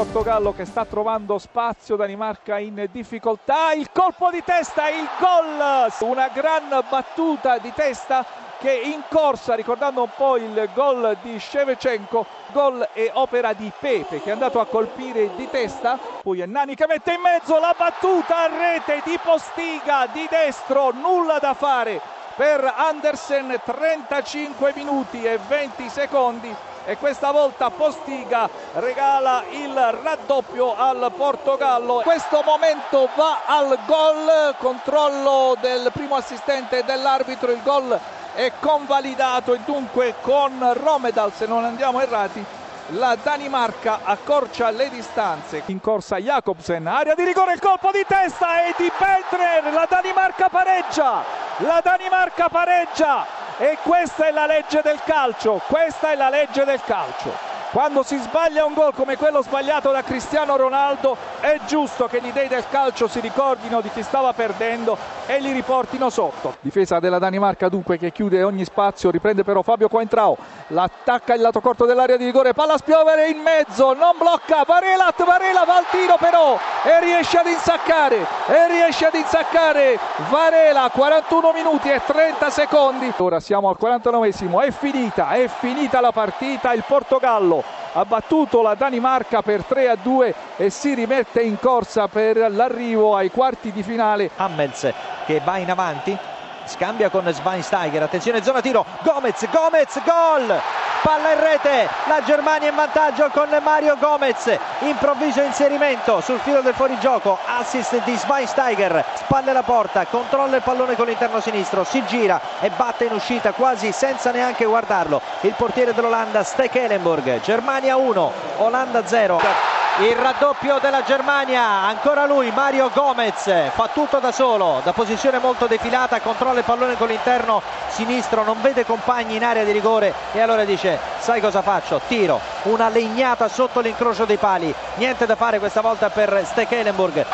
Portogallo che sta trovando spazio, Danimarca in difficoltà, il colpo di testa, il gol, una gran battuta di testa che in corsa, ricordando un po' il gol di Shevchenko, gol e opera di Pepe che è andato a colpire di testa, poi è Nani che mette in mezzo la battuta a rete di Postiga di destro, nulla da fare. Per Andersen, 35 minuti e 20 secondi e questa volta Postiga regala il raddoppio al Portogallo. Questo momento va al gol, controllo del primo assistente dell'arbitro, il gol è convalidato e dunque con Romedal, se non andiamo errati, la Danimarca accorcia le distanze. In corsa Jacobsen, area di rigore, il colpo di testa e di Bentner, la Danimarca pareggia, la Danimarca pareggia e questa è la legge del calcio, questa è la legge del calcio. Quando si sbaglia un gol come quello sbagliato da Cristiano Ronaldo è giusto che gli dei del calcio si ricordino di chi stava perdendo e li riportino sotto. Difesa della Danimarca dunque che chiude ogni spazio, riprende però Fabio Coentrao, l'attacca il lato corto dell'area di rigore, palla a spiovere in mezzo, non blocca, Varela, Varela va al tiro però e riesce ad insaccare, e riesce ad insaccare Varela, 41 minuti e 30 secondi. Ora siamo al 49esimo, è finita, è finita la partita, il Portogallo ha battuto la Danimarca per 3 a 2 e si rimette in corsa per l'arrivo ai quarti di finale. Hammels che va in avanti, scambia con Schweinsteiger, attenzione zona tiro, Gomez, Gomez, gol! palla in rete, la Germania in vantaggio con Mario Gomez, improvviso inserimento sul filo del fuorigioco, assist di Schweinsteiger, spalle la porta, controlla il pallone con l'interno sinistro, si gira e batte in uscita quasi senza neanche guardarlo, il portiere dell'Olanda Stekelenburg, Germania 1, Olanda 0 il raddoppio della Germania ancora lui Mario Gomez fa tutto da solo da posizione molto defilata controlla il pallone con l'interno sinistro non vede compagni in area di rigore e allora dice sai cosa faccio? Tiro una legnata sotto l'incrocio dei pali niente da fare questa volta per Stekelenburg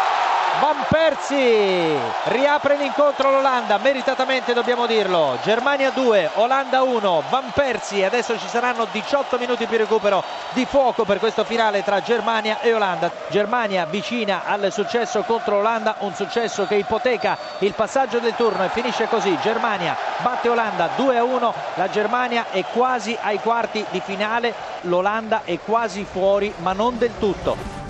Van Persie riapre l'incontro l'Olanda, meritatamente dobbiamo dirlo. Germania 2, Olanda 1, Van Persie. Adesso ci saranno 18 minuti più recupero di fuoco per questo finale tra Germania e Olanda. Germania vicina al successo contro Olanda, un successo che ipoteca il passaggio del turno e finisce così. Germania batte Olanda 2 a 1, la Germania è quasi ai quarti di finale, l'Olanda è quasi fuori ma non del tutto.